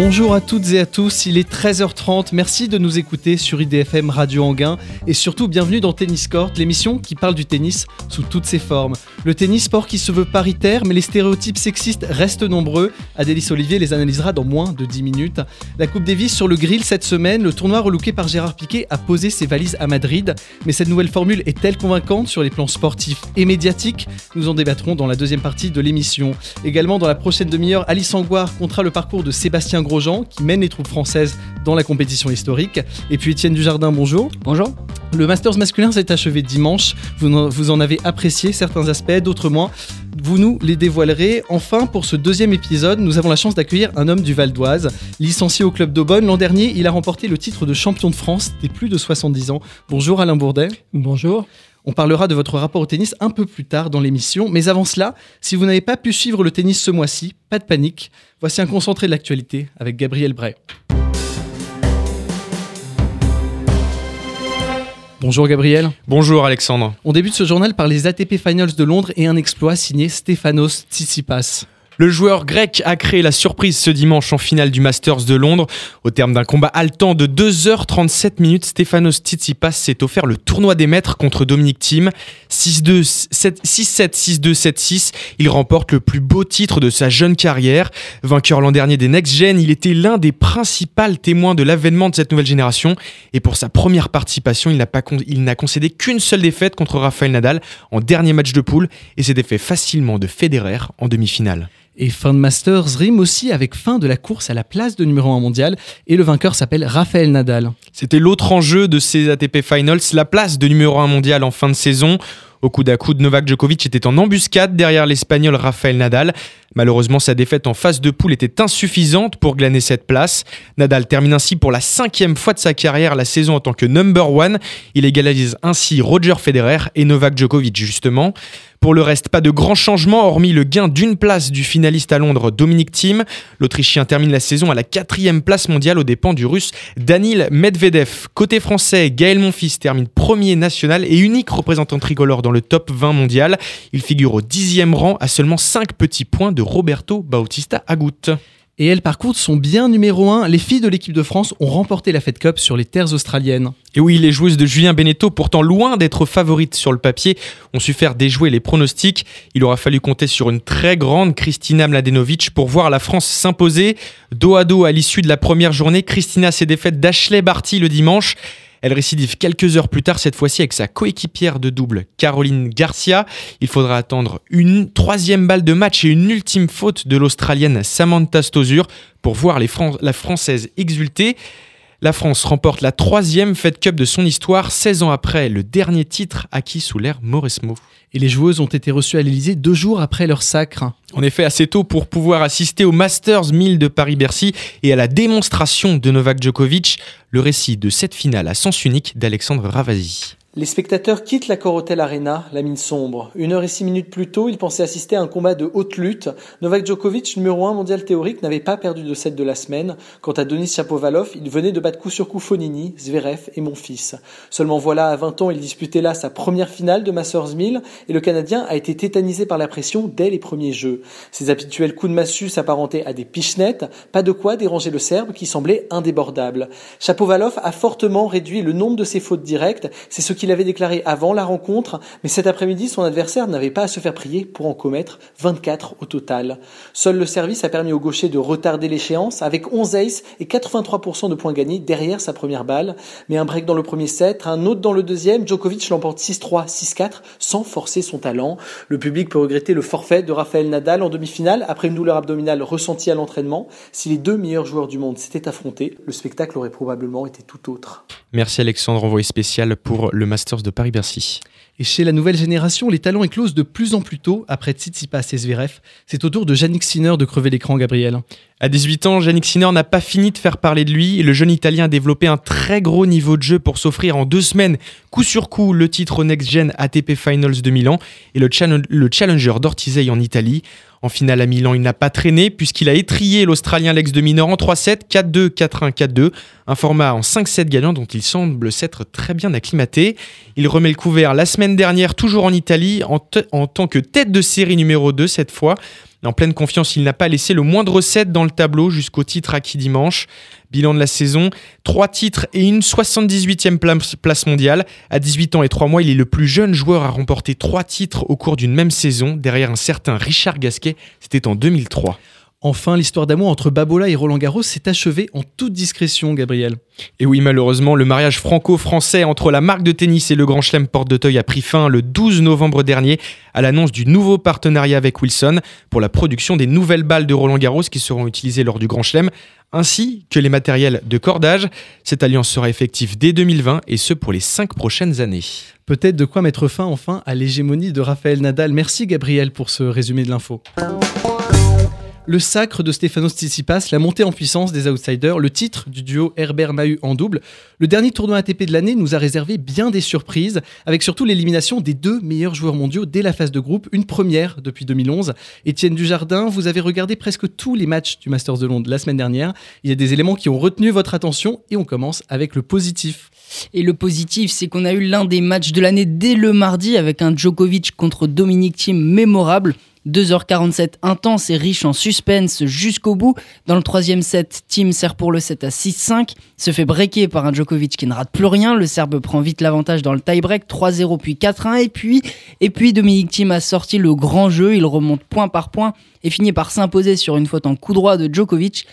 Bonjour à toutes et à tous, il est 13h30, merci de nous écouter sur IDFM Radio Anguin et surtout bienvenue dans Tennis Court, l'émission qui parle du tennis sous toutes ses formes. Le tennis, sport qui se veut paritaire, mais les stéréotypes sexistes restent nombreux. Adélis Olivier les analysera dans moins de 10 minutes. La Coupe Davis sur le grill cette semaine, le tournoi relooké par Gérard Piquet a posé ses valises à Madrid, mais cette nouvelle formule est-elle convaincante sur les plans sportifs et médiatiques? Nous en débattrons dans la deuxième partie de l'émission. Également dans la prochaine demi-heure, Alice Angoire comptera le parcours de Sébastien Grosjean qui mène les troupes françaises dans la compétition historique. Et puis Étienne Dujardin, bonjour. Bonjour. Le Masters masculin s'est achevé dimanche. Vous en, vous en avez apprécié certains aspects, d'autres moins. Vous nous les dévoilerez. Enfin, pour ce deuxième épisode, nous avons la chance d'accueillir un homme du Val d'Oise. Licencié au club d'Aubonne, l'an dernier, il a remporté le titre de champion de France des plus de 70 ans. Bonjour Alain Bourdet. Bonjour. On parlera de votre rapport au tennis un peu plus tard dans l'émission. Mais avant cela, si vous n'avez pas pu suivre le tennis ce mois-ci, pas de panique. Voici un concentré de l'actualité avec Gabriel Bray. Bonjour Gabriel. Bonjour Alexandre. On débute ce journal par les ATP Finals de Londres et un exploit signé Stefanos Tsitsipas. Le joueur grec a créé la surprise ce dimanche en finale du Masters de Londres. Au terme d'un combat haletant de 2h37 minutes, Stefanos Tsitsipas s'est offert le tournoi des maîtres contre Dominic Thiem. 6-2, 6-7, 6-2, 7-6. Il remporte le plus beau titre de sa jeune carrière. Vainqueur l'an dernier des Next Gen, il était l'un des principaux témoins de l'avènement de cette nouvelle génération. Et pour sa première participation, il n'a, il n'a concédé qu'une seule défaite contre Rafael Nadal en dernier match de poule et s'est défait facilement de Federer en demi-finale. Et fin de Masters rime aussi avec fin de la course à la place de numéro 1 mondial. Et le vainqueur s'appelle Raphaël Nadal. C'était l'autre enjeu de ces ATP Finals, la place de numéro 1 mondial en fin de saison. Au coup d'à coude, Novak Djokovic était en embuscade derrière l'Espagnol Rafael Nadal. Malheureusement, sa défaite en phase de poule était insuffisante pour glaner cette place. Nadal termine ainsi pour la cinquième fois de sa carrière la saison en tant que number one. Il égalise ainsi Roger Federer et Novak Djokovic justement. Pour le reste, pas de grands changements hormis le gain d'une place du finaliste à Londres Dominic Thiem. L'Autrichien termine la saison à la quatrième place mondiale aux dépens du Russe Danil Medvedev. Côté français, Gaël Monfils termine premier national et unique représentant tricolore dans le top 20 mondial. Il figure au dixième rang à seulement 5 petits points de Roberto Bautista Agut. Et elles parcourent son bien numéro 1. Les filles de l'équipe de France ont remporté la Fed Cup sur les terres australiennes. Et oui, les joueuses de Julien Beneteau, pourtant loin d'être favorites sur le papier, ont su faire déjouer les pronostics. Il aura fallu compter sur une très grande Kristina Mladenovic pour voir la France s'imposer. Dos à dos à l'issue de la première journée, Kristina s'est défaite d'Ashley Barty le dimanche. Elle récidive quelques heures plus tard, cette fois-ci avec sa coéquipière de double, Caroline Garcia. Il faudra attendre une troisième balle de match et une ultime faute de l'Australienne Samantha Stosur pour voir la Française exulter. La France remporte la troisième Fed Cup de son histoire, 16 ans après le dernier titre acquis sous l'ère Mauresmo. Et les joueuses ont été reçues à l'Elysée deux jours après leur sacre. En effet, assez tôt pour pouvoir assister au Masters 1000 de Paris-Bercy et à la démonstration de Novak Djokovic, le récit de cette finale à sens unique d'Alexandre Ravasi. Les spectateurs quittent la Corotel Arena, la mine sombre. Une heure et six minutes plus tôt, ils pensaient assister à un combat de haute lutte. Novak Djokovic, numéro un mondial théorique, n'avait pas perdu de set de la semaine. Quant à Denis Chapovalov, il venait de battre coup sur coup Fonini, Zverev et Monfils. Seulement voilà, à 20 ans, il disputait là sa première finale de Masters 1000 et le Canadien a été tétanisé par la pression dès les premiers jeux. Ses habituels coups de massue s'apparentaient à des pichenettes, pas de quoi déranger le Serbe qui semblait indébordable. Chapovalov a fortement réduit le nombre de ses fautes directes, c'est ce qu'il avait déclaré avant la rencontre, mais cet après-midi, son adversaire n'avait pas à se faire prier pour en commettre 24 au total. Seul le service a permis au gaucher de retarder l'échéance avec 11 aces et 83% de points gagnés derrière sa première balle. Mais un break dans le premier set, un autre dans le deuxième, Djokovic l'emporte 6-3, 6-4 sans forcer son talent. Le public peut regretter le forfait de Rafael Nadal en demi-finale après une douleur abdominale ressentie à l'entraînement. Si les deux meilleurs joueurs du monde s'étaient affrontés, le spectacle aurait probablement été tout autre. Merci Alexandre, envoyé spécial pour le Masters de Paris-Bercy. Et chez la nouvelle génération, les talents éclosent de plus en plus tôt après Tsitsipas et Zverev. C'est au tour de Yannick Sinner de crever l'écran, Gabriel. À 18 ans, Yannick Sinner n'a pas fini de faire parler de lui et le jeune Italien a développé un très gros niveau de jeu pour s'offrir en deux semaines, coup sur coup, le titre Next Gen ATP Finals de Milan et le, challenge- le Challenger d'Ortisei en Italie. En finale à Milan, il n'a pas traîné puisqu'il a étrié l'Australien Lex de Minor en 3-7, 4-2, 4-1, 4-2. Un format en 5-7 gagnant dont il semble s'être très bien acclimaté. Il remet le couvert la semaine dernière, toujours en Italie, en, en tant que tête de série numéro 2 cette fois. En pleine confiance, il n'a pas laissé le moindre set dans le tableau jusqu'au titre acquis dimanche. Bilan de la saison, 3 titres et une 78e place mondiale. À 18 ans et 3 mois, il est le plus jeune joueur à remporter 3 titres au cours d'une même saison, derrière un certain Richard Gasquet, c'était en 2003. Enfin, l'histoire d'amour entre Babola et Roland Garros s'est achevée en toute discrétion, Gabriel. Et oui, malheureusement, le mariage franco-français entre la marque de tennis et le Grand Chelem Porte d'Auteuil a pris fin le 12 novembre dernier à l'annonce du nouveau partenariat avec Wilson pour la production des nouvelles balles de Roland Garros qui seront utilisées lors du Grand Chelem, ainsi que les matériels de cordage. Cette alliance sera effective dès 2020 et ce pour les cinq prochaines années. Peut-être de quoi mettre fin enfin à l'hégémonie de Raphaël Nadal. Merci Gabriel pour ce résumé de l'info le sacre de Stefanos Tsitsipas, la montée en puissance des outsiders, le titre du duo Herbert-Mahut en double. Le dernier tournoi ATP de l'année nous a réservé bien des surprises, avec surtout l'élimination des deux meilleurs joueurs mondiaux dès la phase de groupe, une première depuis 2011. Étienne Dujardin, vous avez regardé presque tous les matchs du Masters de Londres la semaine dernière. Il y a des éléments qui ont retenu votre attention et on commence avec le positif. Et le positif, c'est qu'on a eu l'un des matchs de l'année dès le mardi avec un Djokovic contre Dominic Thiem mémorable. 2h47 intense et riche en suspense jusqu'au bout. Dans le troisième set, Team sert pour le 7 à 6-5, se fait breaker par un Djokovic qui ne rate plus rien. Le Serbe prend vite l'avantage dans le tie-break, 3-0 puis 4-1. Et puis, et puis Dominique Thiem a sorti le grand jeu, il remonte point par point et finit par s'imposer sur une faute en coup droit de Djokovic.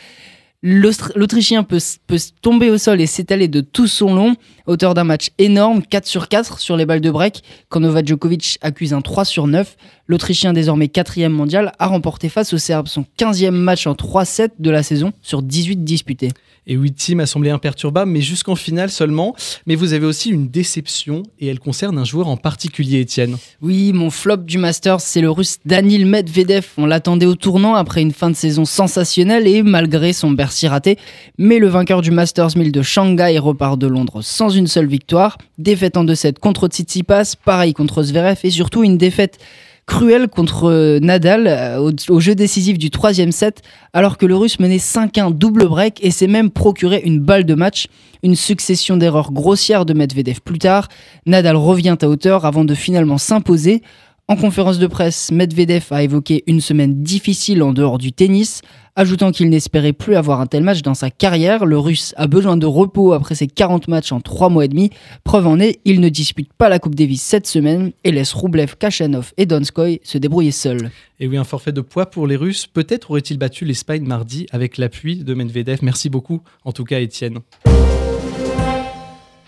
L'Autrichien peut, peut, tomber au sol et s'étaler de tout son long, auteur d'un match énorme, 4 sur 4 sur les balles de break, quand Novak Djokovic accuse un 3 sur 9. L'Autrichien, désormais 4 mondial, a remporté face au Serbe son 15e match en 3-7 de la saison sur 18 disputés. Et oui, Team a semblé imperturbable, mais jusqu'en finale seulement. Mais vous avez aussi une déception, et elle concerne un joueur en particulier, Étienne. Oui, mon flop du Masters, c'est le russe Danil Medvedev. On l'attendait au tournant après une fin de saison sensationnelle et malgré son Bercy raté. Mais le vainqueur du Masters 1000 de Shanghai repart de Londres sans une seule victoire. Défaite en 2-7 contre Tsitsipas, pareil contre Zverev et surtout une défaite cruel contre euh, Nadal euh, au, jeu décisif du troisième set, alors que le Russe menait 5-1 double break et s'est même procuré une balle de match. Une succession d'erreurs grossières de Medvedev plus tard. Nadal revient à hauteur avant de finalement s'imposer. En conférence de presse, Medvedev a évoqué une semaine difficile en dehors du tennis, ajoutant qu'il n'espérait plus avoir un tel match dans sa carrière. Le Russe a besoin de repos après ses 40 matchs en 3 mois et demi. Preuve en est, il ne dispute pas la Coupe Davis cette semaine et laisse Roublev, Kachanov et Donskoy se débrouiller seuls. Et oui, un forfait de poids pour les Russes. Peut-être aurait-il battu l'Espagne mardi avec l'appui de Medvedev. Merci beaucoup, en tout cas, Étienne.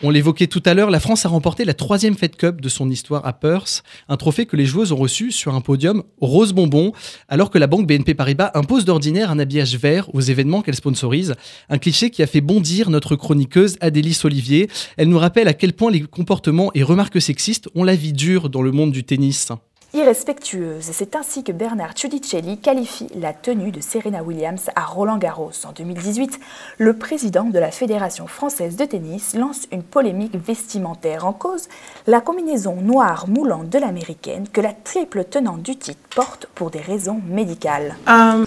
On l'évoquait tout à l'heure, la France a remporté la troisième Fed Cup de son histoire à Perth, un trophée que les joueuses ont reçu sur un podium rose bonbon, alors que la banque BNP Paribas impose d'ordinaire un habillage vert aux événements qu'elle sponsorise. Un cliché qui a fait bondir notre chroniqueuse Adélis Olivier. Elle nous rappelle à quel point les comportements et remarques sexistes ont la vie dure dans le monde du tennis irrespectueuse. C'est ainsi que Bernard Ciudicelli qualifie la tenue de Serena Williams à Roland Garros. En 2018, le président de la Fédération française de tennis lance une polémique vestimentaire en cause la combinaison noire moulante de l'américaine que la triple tenante du titre porte pour des raisons médicales. Um,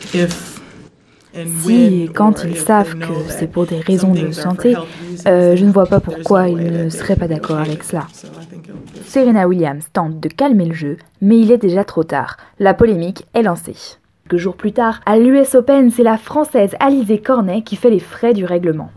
si et quand ils savent que c'est pour des raisons de santé, euh, je ne vois pas pourquoi ils ne seraient pas d'accord avec cela. Serena Williams tente de calmer le jeu, mais il est déjà trop tard. La polémique est lancée. Quelques jours plus tard, à l'US Open, c'est la Française Alizé Cornet qui fait les frais du règlement.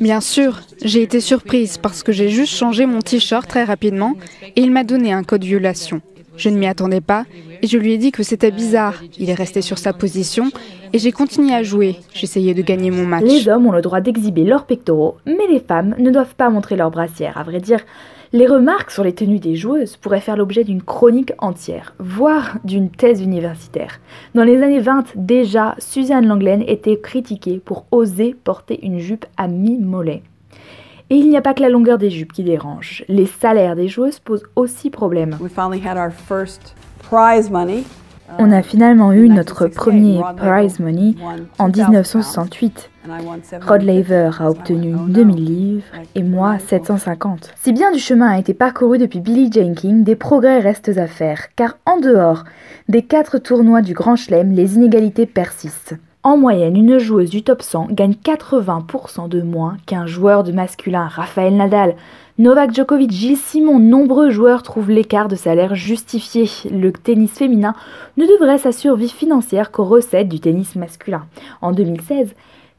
Bien sûr, j'ai été surprise parce que j'ai juste changé mon t-shirt très rapidement et il m'a donné un code violation. Je ne m'y attendais pas et je lui ai dit que c'était bizarre. Il est resté sur sa position et j'ai continué à jouer. J'essayais de gagner mon match. Les hommes ont le droit d'exhiber leurs pectoraux, mais les femmes ne doivent pas montrer leurs brassières. À vrai dire, les remarques sur les tenues des joueuses pourraient faire l'objet d'une chronique entière, voire d'une thèse universitaire. Dans les années 20, déjà, Suzanne Langlaine était critiquée pour oser porter une jupe à mi-mollet. Et il n'y a pas que la longueur des jupes qui dérange. Les salaires des joueuses posent aussi problème. On a finalement eu notre premier prize money en 1968. Rod Laver a obtenu 2000 livres et moi 750. Si bien du chemin a été parcouru depuis Billie Jenkins, des progrès restent à faire, car en dehors des quatre tournois du Grand Chelem, les inégalités persistent. En moyenne, une joueuse du top 100 gagne 80% de moins qu'un joueur de masculin, Raphaël Nadal. Novak Djokovic, Gilles Simon, nombreux joueurs trouvent l'écart de salaire justifié. Le tennis féminin ne devrait sa survie financière qu'aux recettes du tennis masculin. En 2016,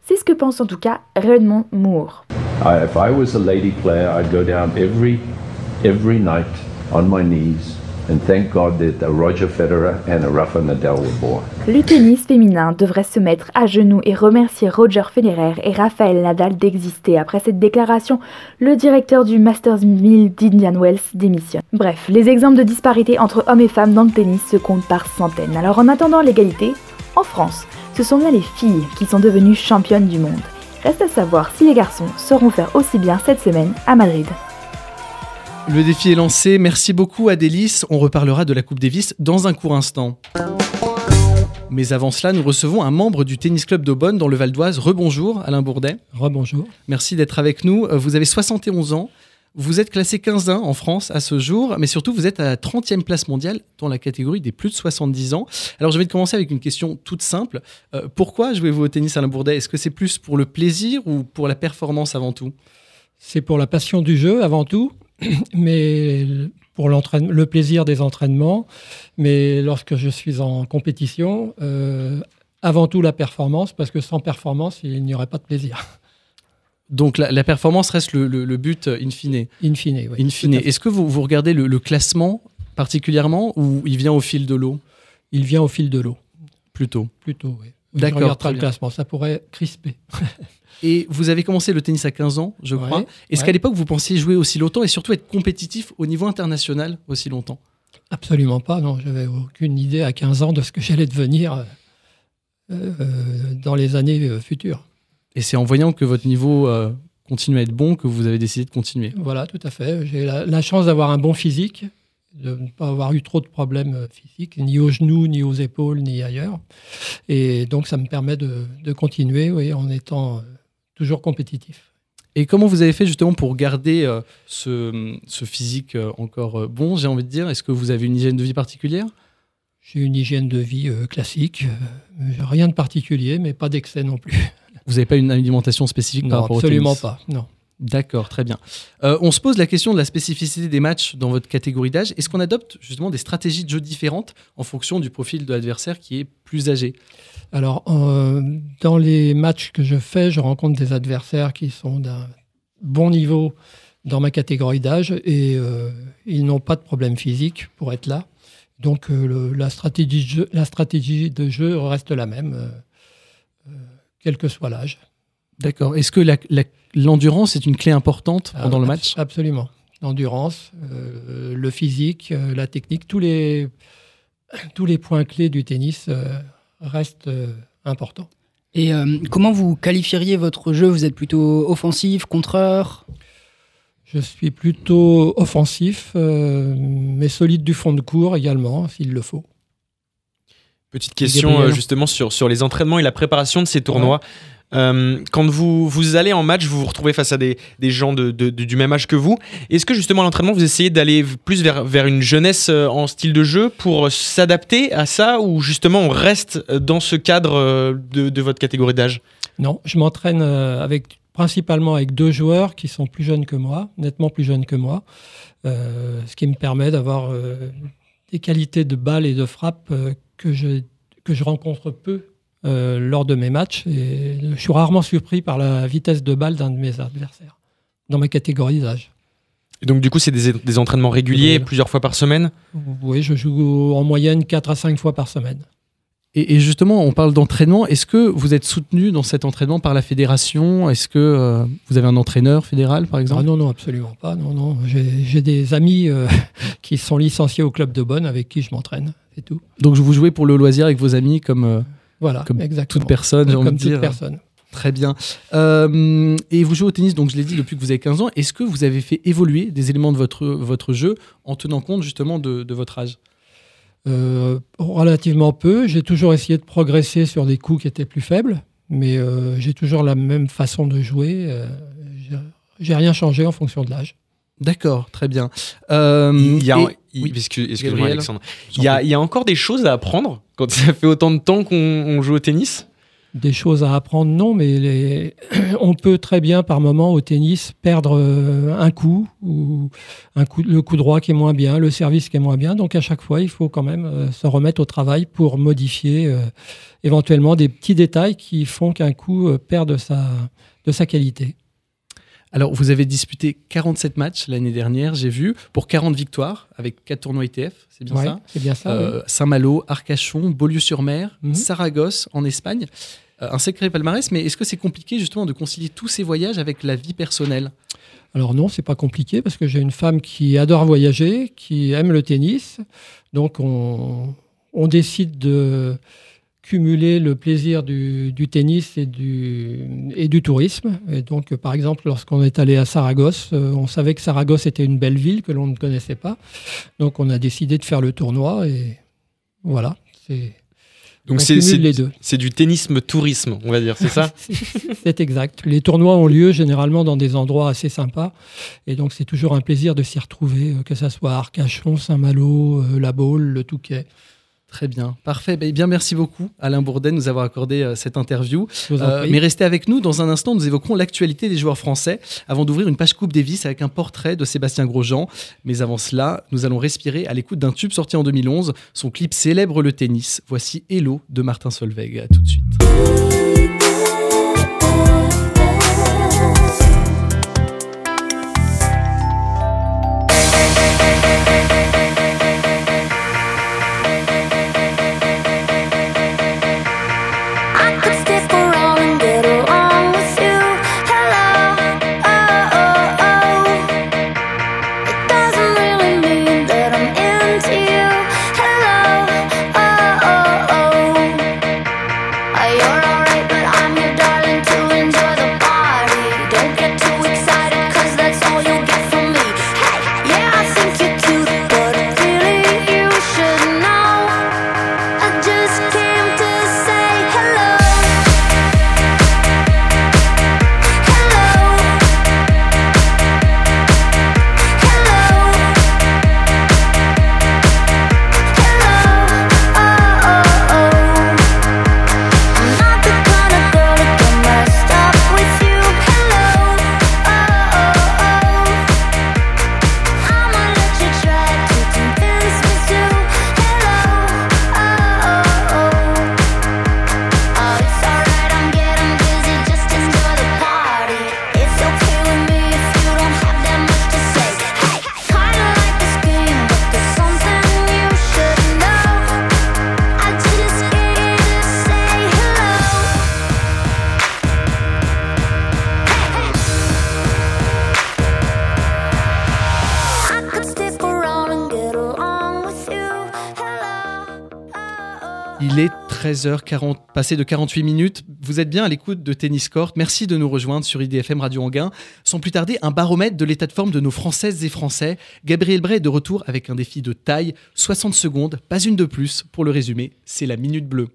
c'est ce que pense en tout cas Redmond Moore. if I was a lady player, I'd go down every night on my knees le tennis féminin devrait se mettre à genoux et remercier Roger Federer et Rafael Nadal d'exister. Après cette déclaration, le directeur du Masters 1000 d'Indian Wells démissionne. Bref, les exemples de disparité entre hommes et femmes dans le tennis se comptent par centaines. Alors en attendant l'égalité, en France, ce sont bien les filles qui sont devenues championnes du monde. Reste à savoir si les garçons sauront faire aussi bien cette semaine à Madrid. Le défi est lancé. Merci beaucoup Adélis. On reparlera de la Coupe Davis dans un court instant. Mais avant cela, nous recevons un membre du tennis club d'Aubonne dans le Val d'Oise. Rebonjour Alain Bourdet. Rebonjour. Merci d'être avec nous. Vous avez 71 ans. Vous êtes classé 15 en France à ce jour, mais surtout vous êtes à la 30e place mondiale dans la catégorie des plus de 70 ans. Alors je vais commencer avec une question toute simple. Euh, pourquoi jouez-vous au tennis Alain Bourdet? Est-ce que c'est plus pour le plaisir ou pour la performance avant tout? C'est pour la passion du jeu avant tout mais pour le plaisir des entraînements. Mais lorsque je suis en compétition, euh, avant tout la performance, parce que sans performance, il n'y aurait pas de plaisir. Donc la, performance reste le, but in fine. In fine, oui. In fine. Est-ce que vous, vous regardez le, classement particulièrement ou il vient au fil de l'eau? Il vient au fil de l'eau. Plutôt. Plutôt, oui. D'accord. Je regarde pas le classement, ça pourrait crisper. Et vous avez commencé le tennis à 15 ans, je crois. Est-ce qu'à l'époque, vous pensiez jouer aussi longtemps et surtout être compétitif au niveau international aussi longtemps? Absolument pas, non. J'avais aucune idée à 15 ans de ce que j'allais devenir euh, euh, dans les années euh, futures. Et c'est en voyant que votre niveau continue à être bon que vous avez décidé de continuer Voilà, tout à fait. J'ai la, chance d'avoir un bon physique, de ne pas avoir eu trop de problèmes physiques, ni aux genoux, ni aux épaules, ni ailleurs. Et donc, ça me permet de, de continuer oui, en étant toujours compétitif. Et comment vous avez fait justement pour garder euh, ce, ce, physique euh, encore euh, bon, j'ai envie de dire? Est-ce que vous avez une hygiène de vie particulière? J'ai une hygiène de vie classique, rien de particulier, mais pas d'excès non plus. Vous n'avez pas une alimentation spécifique par rapport absolument pas, non. D'accord, très bien. on se pose la question de la spécificité des matchs dans votre catégorie d'âge. Est-ce qu'on adopte justement des stratégies de jeu différentes en fonction du profil de l'adversaire qui est plus âgé? Alors, euh, dans les matchs que je fais, je rencontre des adversaires qui sont d'un bon niveau dans ma catégorie d'âge et euh, ils n'ont pas de problème physique pour être là. Donc, euh, la stratégie de jeu reste la même, quel que soit l'âge. D'accord. Est-ce que l'endurance est une clé importante pendant le match? Absolument. L'endurance, le physique, la technique, tous les, tous les points clés du tennis euh, important. Et euh, comment vous qualifieriez votre jeu? Vous êtes plutôt offensif, contreur? Je suis plutôt offensif, euh, mais solide du fond de cours également, s'il le faut. Petite question justement sur, sur les entraînements et la préparation de ces tournois. Euh, quand vous, vous allez en match, vous vous retrouvez face à des, des gens de, du même âge que vous. Est-ce que justement à l'entraînement, vous essayez d'aller plus vers, vers une jeunesse euh, en style de jeu pour s'adapter à ça ou justement on reste dans ce cadre euh, de, de votre catégorie d'âge? Non, je m'entraîne avec principalement avec deux joueurs qui sont plus jeunes que moi, nettement plus jeunes que moi, ce qui me permet d'avoir des qualités de balle et de frappe que, je, que je rencontre peu euh, lors de mes matchs. Et je suis rarement surpris par la vitesse de balle d'un de mes adversaires dans ma catégorie d'âge. Et donc du coup, c'est des, entraînements réguliers, plusieurs fois par semaine? Oui, je joue en moyenne 4 à 5 fois par semaine. Et, justement, on parle d'entraînement. Est-ce que vous êtes soutenu dans cet entraînement par la fédération? Est-ce que euh, vous avez un entraîneur fédéral, par exemple? Ah Non, non, absolument pas. Non, non. J'ai des amis euh, qui sont licenciés au club de Bonn avec qui je m'entraîne, c'est tout. Donc vous jouez pour le loisir avec vos amis comme voilà, comme exactement. toute personne, j'ai envie de dire. personne. Très bien. Euh, et vous jouez au tennis, donc je l'ai dit, depuis que vous avez 15 ans. Est-ce que vous avez fait évoluer des éléments de votre, votre jeu en tenant compte justement de, de votre âge? Euh, Relativement peu. J'ai toujours essayé de progresser sur des coups qui étaient plus faibles, mais euh, j'ai toujours la même façon de jouer. j'ai rien changé en fonction de l'âge. D'accord, très bien. il y a, excuse-moi Alexandre. Il y, a, il y a encore des choses à apprendre quand ça fait autant de temps qu'on joue au tennis? Des choses à apprendre, non, mais on peut très bien par moment au tennis perdre euh, un coup ou un coup, le coup droit qui est moins bien, le service qui est moins bien. Donc à chaque fois, il faut quand même euh, se remettre au travail pour modifier euh, éventuellement des petits détails qui font qu'un coup perd de sa, de sa qualité. Alors, vous avez disputé 47 matchs l'année dernière, j'ai vu, pour 40 victoires, avec 4 tournois ITF, c'est bien ça? C'est bien ça. Saint-Malo, Arcachon, Beaulieu-sur-Mer, mhm. Saragosse en Espagne. Euh, un sacré palmarès, mais est-ce que c'est compliqué justement de concilier tous ces voyages avec la vie personnelle? Alors non, c'est pas compliqué parce que j'ai une femme qui adore voyager, qui aime le tennis. Donc on, décide de cumuler le plaisir du, tennis et du, et du tourisme. Et donc, par exemple, lorsqu'on est allé à Saragosse, euh, on savait que Saragosse était une belle ville que l'on ne connaissait pas. Donc, on a décidé de faire le tournoi et voilà. C'est donc c'est du tennisme tourisme, on va dire, c'est ça? C'est exact. Les tournois ont lieu généralement dans des endroits assez sympas, et donc c'est toujours un plaisir de s'y retrouver, euh, que ce soit Arcachon, Saint-Malo, euh, La Baule, le Touquet. Très bien, parfait. Ben, bien, merci beaucoup Alain Bourdet de nous avoir accordé euh, cette interview. Euh, mais restez avec nous. Dans un instant, nous évoquerons l'actualité des joueurs français avant d'ouvrir une page Coupe Davis avec un portrait de Sébastien Grosjean. Mais avant cela, nous allons respirer à l'écoute d'un tube sorti en 2011. Son clip célèbre le tennis. Voici Hello de Martin Solveig. À tout de suite. 13h40, passé de 48 minutes. Vous êtes bien à l'écoute de Tennis Court. Merci de nous rejoindre sur IDFM Radio Anguin. Sans plus tarder, un baromètre de l'état de forme de nos Françaises et Français. Gabriel Bray est de retour avec un défi de taille. 60 secondes, pas une de plus. Pour le résumer, c'est la minute bleue.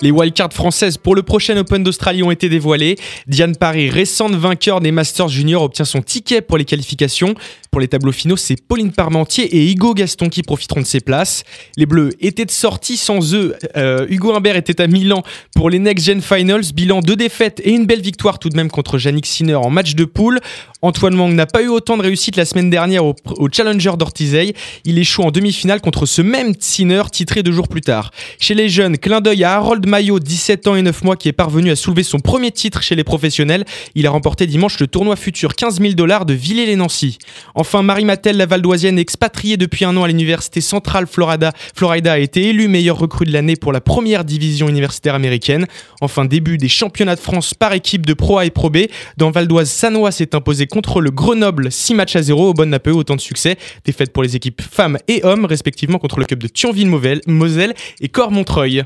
Les wildcards françaises pour le prochain Open d'Australie ont été dévoilées. Diane Paris, récente vainqueur des Masters Junior, obtient son ticket pour les qualifications. Pour les tableaux finaux, c'est Pauline Parmentier et Hugo Gaston qui profiteront de ces places. Les Bleus étaient de sortie sans eux. Euh, Hugo Humbert était à Milan pour les Next Gen Finals. Bilan de défaites et une belle victoire tout de même contre Yannick Sinner en match de poule. Antoine Mang n'a pas eu autant de réussite la semaine dernière au, Challenger d'Ortizey. Il échoue en demi-finale contre ce même Sinner titré deux jours plus tard. Chez les jeunes, clin d'œil à Harold Maillot, 17 ans et 9 mois, qui est parvenu à soulever son premier titre chez les professionnels. Il a remporté dimanche le tournoi futur 15 000 dollars de Villers-les-Nancy. Enfin, Marie Mattel, la valdoisienne expatriée depuis un an à l'université centrale Florida, Florida, a été élue meilleure recrue de l'année pour la première division universitaire américaine. Enfin, début des championnats de France par équipe de Pro A et Pro B. Dans Valdoise, Sanois s'est imposé contre le Grenoble 6 matchs à 0. Au bon n'a pas eu autant de succès. Défaite pour les équipes femmes et hommes, respectivement contre le club de Thionville-Moselle et Corps-Montreuil.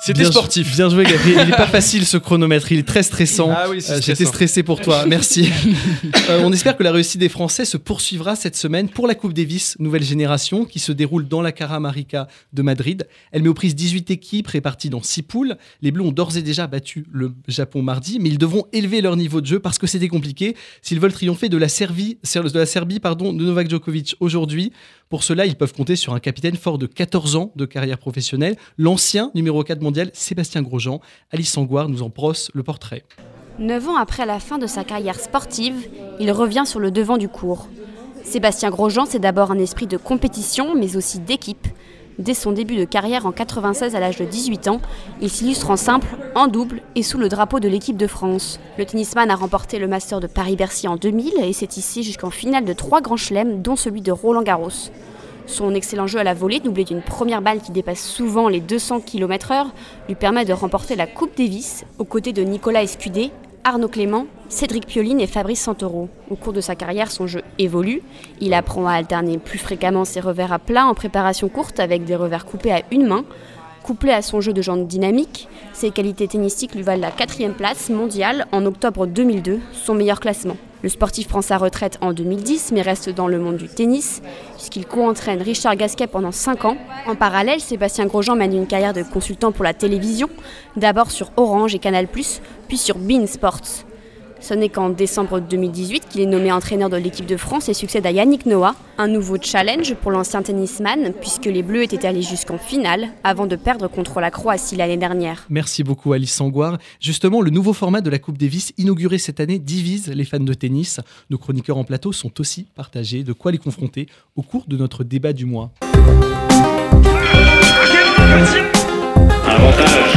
C'était sportif. Bien joué, Gabriel. Il n'est pas facile ce chronomètre. Il est très stressant. Ah oui, euh, J'étais stressé pour toi. Merci. Euh, on espère que la réussite des Français se poursuivra cette semaine pour la Coupe Davis Nouvelle Génération qui se déroule dans la Caramarica de Madrid. Elle met aux prises 18 équipes réparties dans 6 poules. Les Bleus ont d'ores et déjà battu le Japon mardi, mais ils devront élever leur niveau de jeu parce que c'était compliqué s'ils veulent triompher de la Serbie, de la Serbie pardon, de Novak Djokovic aujourd'hui. Pour cela, ils peuvent compter sur un capitaine fort de 14 ans de carrière professionnelle, l'ancien numéro 4 mondial Sébastien Grosjean. Alice Sangoire nous en brosse le portrait. Neuf ans après la fin de sa carrière sportive, il revient sur le devant du cours. Sébastien Grosjean, c'est d'abord un esprit de compétition, mais aussi d'équipe. Dès son début de carrière en 96 à l'âge de 18 ans, il s'illustre en simple, en double et sous le drapeau de l'équipe de France. Le tennisman a remporté le Master de Paris-Bercy en 2000 et s'est ici jusqu'en finale de trois grands chelems, dont celui de Roland Garros. Son excellent jeu à la volée, doublé d'une première balle qui dépasse souvent les 200 km/h, lui permet de remporter la Coupe Davis aux côtés de Nicolas Escudé, Arnaud Clément, Cédric Pioline et Fabrice Santoro. Au cours de sa carrière, son jeu évolue. Il apprend à alterner plus fréquemment ses revers à plat en préparation courte avec des revers coupés à une main. Couplé à son jeu de jambes dynamique, ses qualités tennistiques lui valent la quatrième place mondiale en octobre 2002, son meilleur classement. Le sportif prend sa retraite en 2010 mais reste dans le monde du tennis puisqu'il co-entraîne Richard Gasquet pendant 5 ans. En parallèle, Sébastien Grosjean mène une carrière de consultant pour la télévision, d'abord sur Orange et Canal+, puis sur Bein Sports. Ce n'est qu'en décembre 2018 qu'il est nommé entraîneur de l'équipe de France et succède à Yannick Noah. Un nouveau challenge pour l'ancien tennisman, puisque les Bleus étaient allés jusqu'en finale avant de perdre contre la Croatie l'année dernière. Merci beaucoup Alice Sangoire. Justement, le nouveau format de la Coupe Davis, inauguré cette année, divise les fans de tennis. Nos chroniqueurs en plateau sont aussi partagés. De quoi les confronter au cours de notre débat du mois. Avantage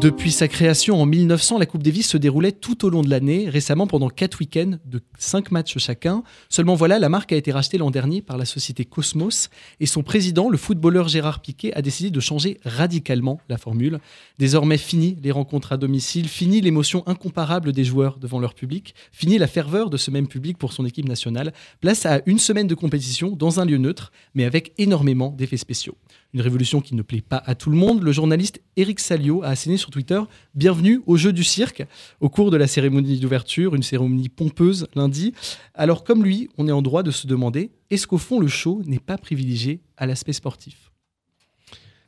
depuis sa création en 1900, la Coupe Davis se déroulait tout au long de l'année, récemment pendant quatre week-ends de cinq matchs chacun. Seulement voilà, la marque a été rachetée l'an dernier par la société Cosmos et son président, le footballeur Gérard Piquet, a décidé de changer radicalement la formule. Désormais, fini les rencontres à domicile, fini l'émotion incomparable des joueurs devant leur public, fini la ferveur de ce même public pour son équipe nationale. Place à une semaine de compétition dans un lieu neutre, mais avec énormément d'effets spéciaux. Une révolution qui ne plaît pas à tout le monde. Le journaliste Eric Salio a asséné sur Twitter Bienvenue au jeu du cirque, au cours de la cérémonie d'ouverture, une cérémonie pompeuse lundi. Alors, comme lui, on est en droit de se demander est-ce qu'au fond, le show n'est pas privilégié à l'aspect sportif?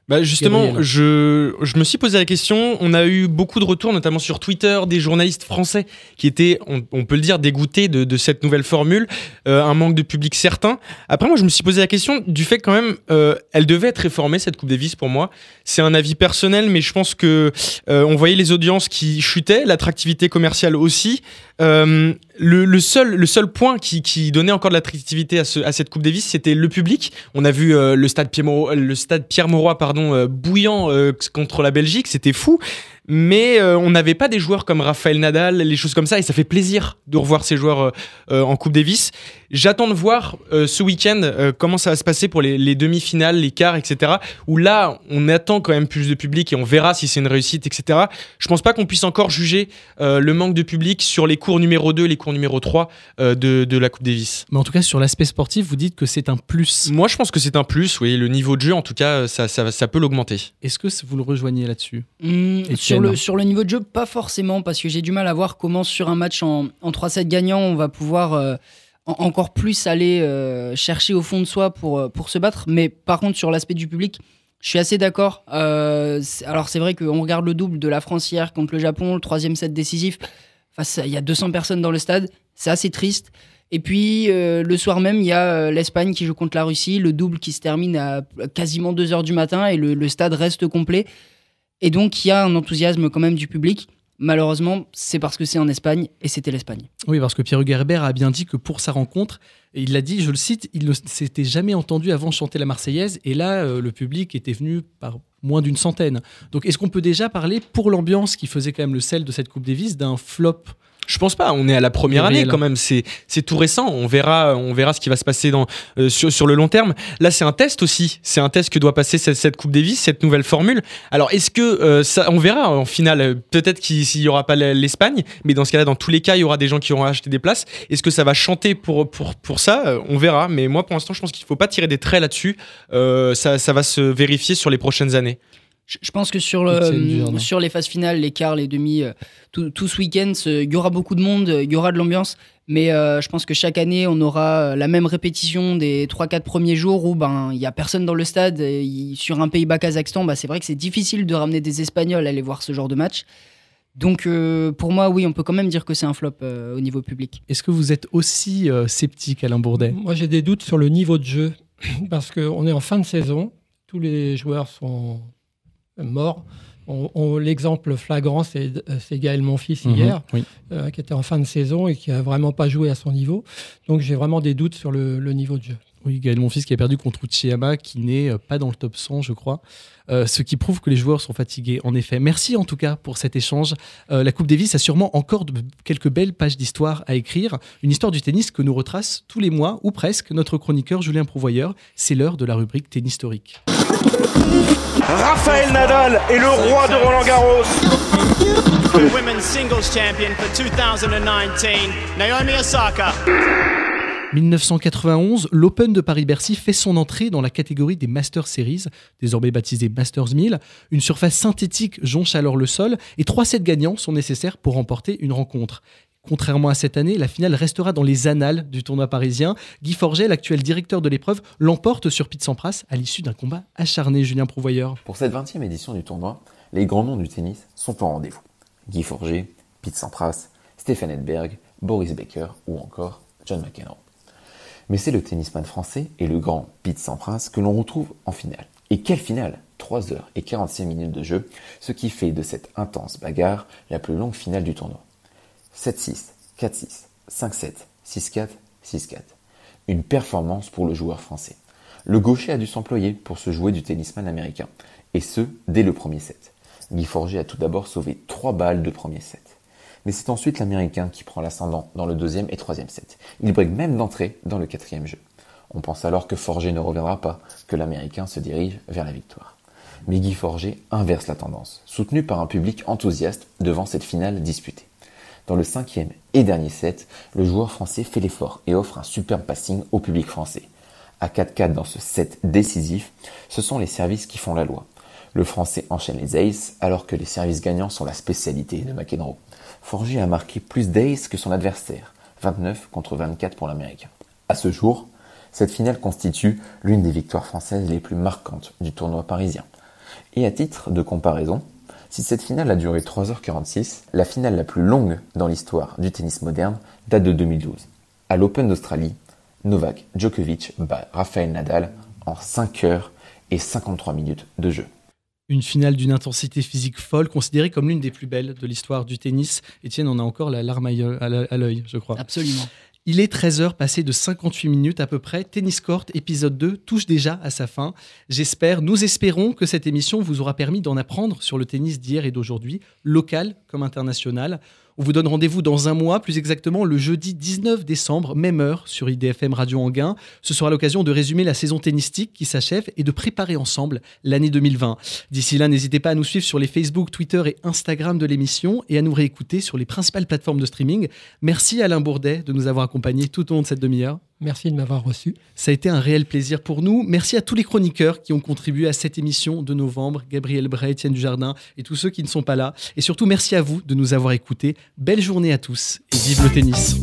Bah justement, je, je me suis posé la question. On a eu beaucoup de retours, notamment sur Twitter, des journalistes français qui étaient, on, peut le dire, dégoûtés de, de cette nouvelle formule, euh, un manque de public certain. Après, moi, je me suis posé la question du fait quand même, euh, elle devait être réformée cette Coupe Davis pour moi. C'est un avis personnel, mais je pense que euh, on voyait les audiences qui chutaient, l'attractivité commerciale aussi. Euh, le, le, seul, le seul point qui, qui donnait encore de l'attractivité à, ce, à cette Coupe Davis, c'était le public. On a vu euh, le stade Pierre Mauroy, le stade Pierre pardon, euh, bouillant contre la Belgique, c'était fou mais euh, on n'avait pas des joueurs comme Raphaël Nadal, les choses comme ça, et ça fait plaisir de revoir ces joueurs euh, euh, en Coupe Davis. J'attends de voir ce week-end comment ça va se passer pour les, demi-finales, les quarts, etc. Où là, on attend quand même plus de public et on verra si c'est une réussite, etc. Je pense pas qu'on puisse encore juger le manque de public sur les cours numéro 2 les cours numéro 3 de, de, la Coupe Davis. Mais en tout cas, sur l'aspect sportif, vous dites que c'est un plus. Moi, je pense que c'est un plus, oui. Le niveau de jeu, en tout cas, ça, ça, ça peut l'augmenter. Est-ce que vous le rejoignez là-dessus? Mmh, sur le, niveau de jeu, pas forcément, parce que j'ai du mal à voir comment sur un match en, 3-7 gagnant, on va pouvoir euh, encore plus aller euh, chercher au fond de soi pour, euh, pour se battre. Mais par contre, sur l'aspect du public, je suis assez d'accord. alors c'est vrai qu'on regarde le double de la France hier contre le Japon, le troisième set décisif. Face, il y a 200 personnes dans le stade, c'est assez triste. Et puis le soir même, il y a l'Espagne qui joue contre la Russie, le double qui se termine à quasiment 2 heures du matin et le stade reste complet. Et donc, il y a un enthousiasme quand même du public. Malheureusement, c'est parce que c'est en Espagne et c'était l'Espagne. Oui, parce que Pierre Gerber a bien dit que pour sa rencontre, il l'a dit, je le cite, il ne s'était jamais entendu avant chanter la Marseillaise et là, euh, le public était venu par moins d'une centaine. Donc, est-ce qu'on peut déjà parler, pour l'ambiance qui faisait quand même le sel de cette Coupe Davis, d'un flop je pense pas. On est à la première année quand même. C'est c'est tout récent. On verra on verra ce qui va se passer dans euh, sur, sur le long terme. Là, c'est un test aussi. C'est un test que doit passer cette, cette Coupe Davis, cette nouvelle formule. Alors, est-ce que euh, ça On verra en finale. Peut-être qu'il n'y aura pas l'Espagne, mais dans ce cas-là, dans tous les cas, il y aura des gens qui auront acheté des places. Est-ce que ça va chanter pour pour pour ça? Euh, On verra. Mais moi, pour l'instant, je pense qu'il faut pas tirer des traits là-dessus. ça ça va se vérifier sur les prochaines années. Je pense que sur, le, sur les phases finales, les quarts, les demi, euh, tout, tout, ce week-end, il y aura beaucoup de monde, il y aura de l'ambiance. Mais euh, je pense que chaque année, on aura euh, la même répétition des 3-4 premiers jours où ben, il y n'y a personne dans le stade. sur un Pays-Bas-Kazakhstan, bah, c'est vrai que c'est difficile de ramener des Espagnols à aller voir ce genre de match. Donc euh, pour moi, oui, on peut quand même dire que c'est un flop euh, au niveau public. Est-ce que vous êtes aussi euh, sceptique, Alain Bourdet? Moi, j'ai des doutes sur le niveau de jeu, parce qu'on est en fin de saison, tous les joueurs sont morts. L'exemple flagrant, c'est Gaël Monfils mhm, hier, qui était en fin de saison et qui a vraiment pas joué à son niveau. Donc j'ai vraiment des doutes sur le niveau de jeu. Oui, Gaël Monfils qui a perdu contre Uchiyama, qui n'est euh, pas dans le top 100, je crois. Euh, ce qui prouve que les joueurs sont fatigués, en effet. Merci en tout cas pour cet échange. Euh, la Coupe Davis a sûrement encore de, quelques belles pages d'histoire à écrire. Une histoire du tennis que nous retrace tous les mois, ou presque, notre chroniqueur Julien Prouvoyeur. C'est l'heure de la rubrique Tennis historique. Raphaël Nadal est le roi de Roland Garros. Women's singles champion for 2019, Naomi Osaka. 1991, l'Open de Paris-Bercy fait son entrée dans la catégorie des Master Series, désormais baptisée Masters 1000. Une surface synthétique jonche alors le sol et trois sets gagnants sont nécessaires pour remporter une rencontre. Contrairement à cette année, la finale restera dans les annales du tournoi parisien. Guy Forget, l'actuel directeur de l'épreuve, l'emporte sur Pete Sampras à l'issue d'un combat acharné, Julien Prouvoyeur. Pour cette 20e édition du tournoi, les grands noms du tennis sont en rendez-vous. Guy Forget, Pete Sampras, Stéphane Edberg, Boris Becker ou encore John McEnroe. Mais c'est le tennisman français et le grand Pete Sampras que l'on retrouve en finale. Et quelle finale 3 heures et 46 minutes de jeu, ce qui fait de cette intense bagarre la plus longue finale du tournoi. 7-6, 4-6, 5-7, 6-4, 6-4. Une performance pour le joueur français. Le gaucher a dû s'employer pour se jouer du tennisman américain, et ce, dès le premier set. Guy Forger a tout d'abord sauvé 3 balles de premier set mais c'est ensuite l'Américain qui prend l'ascendant dans le deuxième et troisième set. Il brigue même d'entrée dans le quatrième jeu. On pense alors que Forger ne reviendra pas, que l'Américain se dirige vers la victoire. Mais Guy Forger inverse la tendance, soutenu par un public enthousiaste devant cette finale disputée. Dans le cinquième et dernier set, le joueur français fait l'effort et offre un superbe passing au public français. À 4-4 dans ce set décisif, ce sont les services qui font la loi. Le français enchaîne les aces alors que les services gagnants sont la spécialité de McEnroe. Forger a marqué plus d'aces que son adversaire, 29 contre 24 pour l'Américain. À ce jour, cette finale constitue l'une des victoires françaises les plus marquantes du tournoi parisien. Et à titre de comparaison, si cette finale a duré 3h46, la finale la plus longue dans l'histoire du tennis moderne date de 2012. À l'Open d'Australie, Novak Djokovic bat Rafael Nadal en 5 heures et 53 minutes de jeu. Une finale d'une intensité physique folle, considérée comme l'une des plus belles de l'histoire du tennis. Etienne en a encore la larme à l'œil, je crois. Absolument. Il est 13h passé de 58 minutes à peu près. Tennis Court épisode 2 touche déjà à sa fin. J'espère, nous espérons que cette émission vous aura permis d'en apprendre sur le tennis d'hier et d'aujourd'hui, local comme international. On vous donne rendez-vous dans un mois, plus exactement le jeudi 19 décembre, même heure, sur IDFM Radio Anguin. Ce sera l'occasion de résumer la saison tennistique qui s'achève et de préparer ensemble l'année 2020. D'ici là, n'hésitez pas à nous suivre sur les Facebook, Twitter et Instagram de l'émission et à nous réécouter sur les principales plateformes de streaming. Merci Alain Bourdet de nous avoir accompagnés tout au long de cette demi-heure. Merci de m'avoir reçu. Ça a été un réel plaisir pour nous. Merci à tous les chroniqueurs qui ont contribué à cette émission de novembre, Gabriel Bray, Étienne Dujardin et tous ceux qui ne sont pas là. Et surtout, merci à vous de nous avoir écoutés. Belle journée à tous et vive le tennis.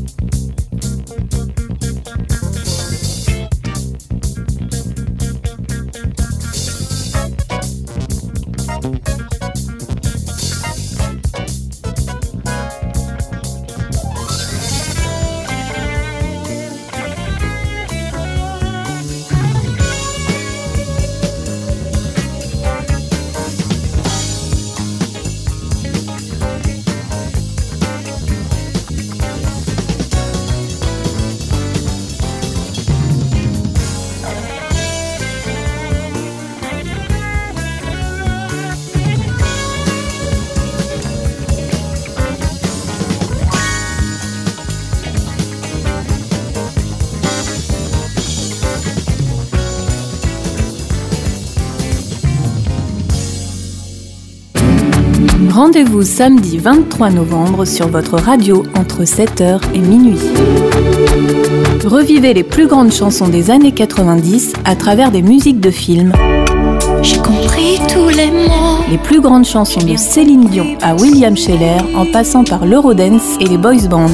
Rendez-vous samedi 23 novembre sur votre radio entre 7h et minuit. Revivez les plus grandes chansons des années 90 à travers des musiques de films. J'ai compris tous les mots. Les plus grandes chansons de Céline Dion à William Scheller en passant par l'Eurodance et les boys bands.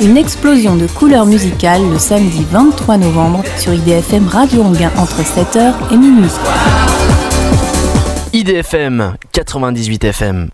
Une explosion de couleurs musicales le samedi 23 novembre sur IDFM Radio Anguin entre 7h et minuit. IDFM 98 FM